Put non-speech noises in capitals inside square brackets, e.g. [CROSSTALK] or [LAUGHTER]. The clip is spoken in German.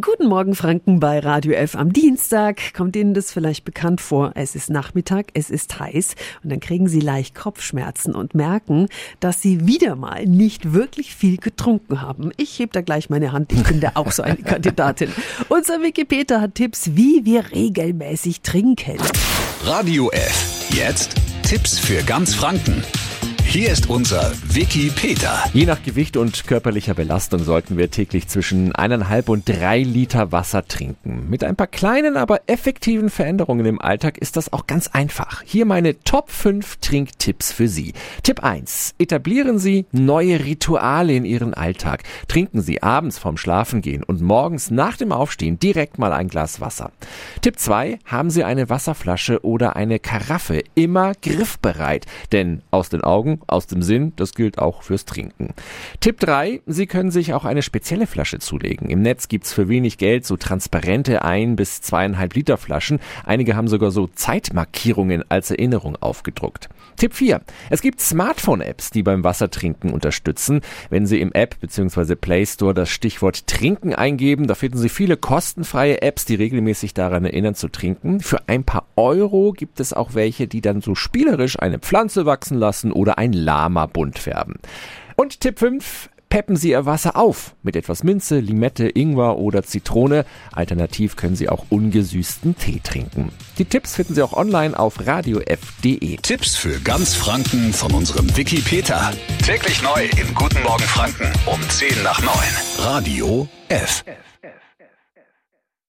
Guten Morgen Franken bei Radio F am Dienstag. Kommt Ihnen das vielleicht bekannt vor? Es ist Nachmittag, es ist heiß und dann kriegen Sie leicht Kopfschmerzen und merken, dass Sie wieder mal nicht wirklich viel getrunken haben. Ich heb da gleich meine Hand, ich bin da auch so eine Kandidatin. [LAUGHS] Unser Wikipedia hat Tipps, wie wir regelmäßig trinken. Radio F. Jetzt Tipps für ganz Franken. Hier ist unser Wiki Peter. Je nach Gewicht und körperlicher Belastung sollten wir täglich zwischen eineinhalb und drei Liter Wasser trinken. Mit ein paar kleinen, aber effektiven Veränderungen im Alltag ist das auch ganz einfach. Hier meine Top 5 Trinktipps für Sie. Tipp 1. Etablieren Sie neue Rituale in Ihren Alltag. Trinken Sie abends vorm Schlafengehen und morgens nach dem Aufstehen direkt mal ein Glas Wasser. Tipp 2. Haben Sie eine Wasserflasche oder eine Karaffe immer griffbereit, denn aus den Augen aus dem Sinn, das gilt auch fürs Trinken. Tipp 3, Sie können sich auch eine spezielle Flasche zulegen. Im Netz gibt's für wenig Geld so transparente ein bis zweieinhalb Liter Flaschen. Einige haben sogar so Zeitmarkierungen als Erinnerung aufgedruckt. Tipp 4. Es gibt Smartphone-Apps, die beim Wassertrinken unterstützen. Wenn Sie im App bzw. Play Store das Stichwort Trinken eingeben, da finden Sie viele kostenfreie Apps, die regelmäßig daran erinnern zu trinken. Für ein paar Euro gibt es auch welche, die dann so spielerisch eine Pflanze wachsen lassen oder ein Lama bunt färben. Und Tipp 5, peppen Sie Ihr Wasser auf mit etwas Minze, Limette, Ingwer oder Zitrone. Alternativ können Sie auch ungesüßten Tee trinken. Die Tipps finden Sie auch online auf radiof.de. Tipps für ganz Franken von unserem Wiki Peter. Täglich neu im Guten Morgen Franken um 10 nach 9. Radio F. F.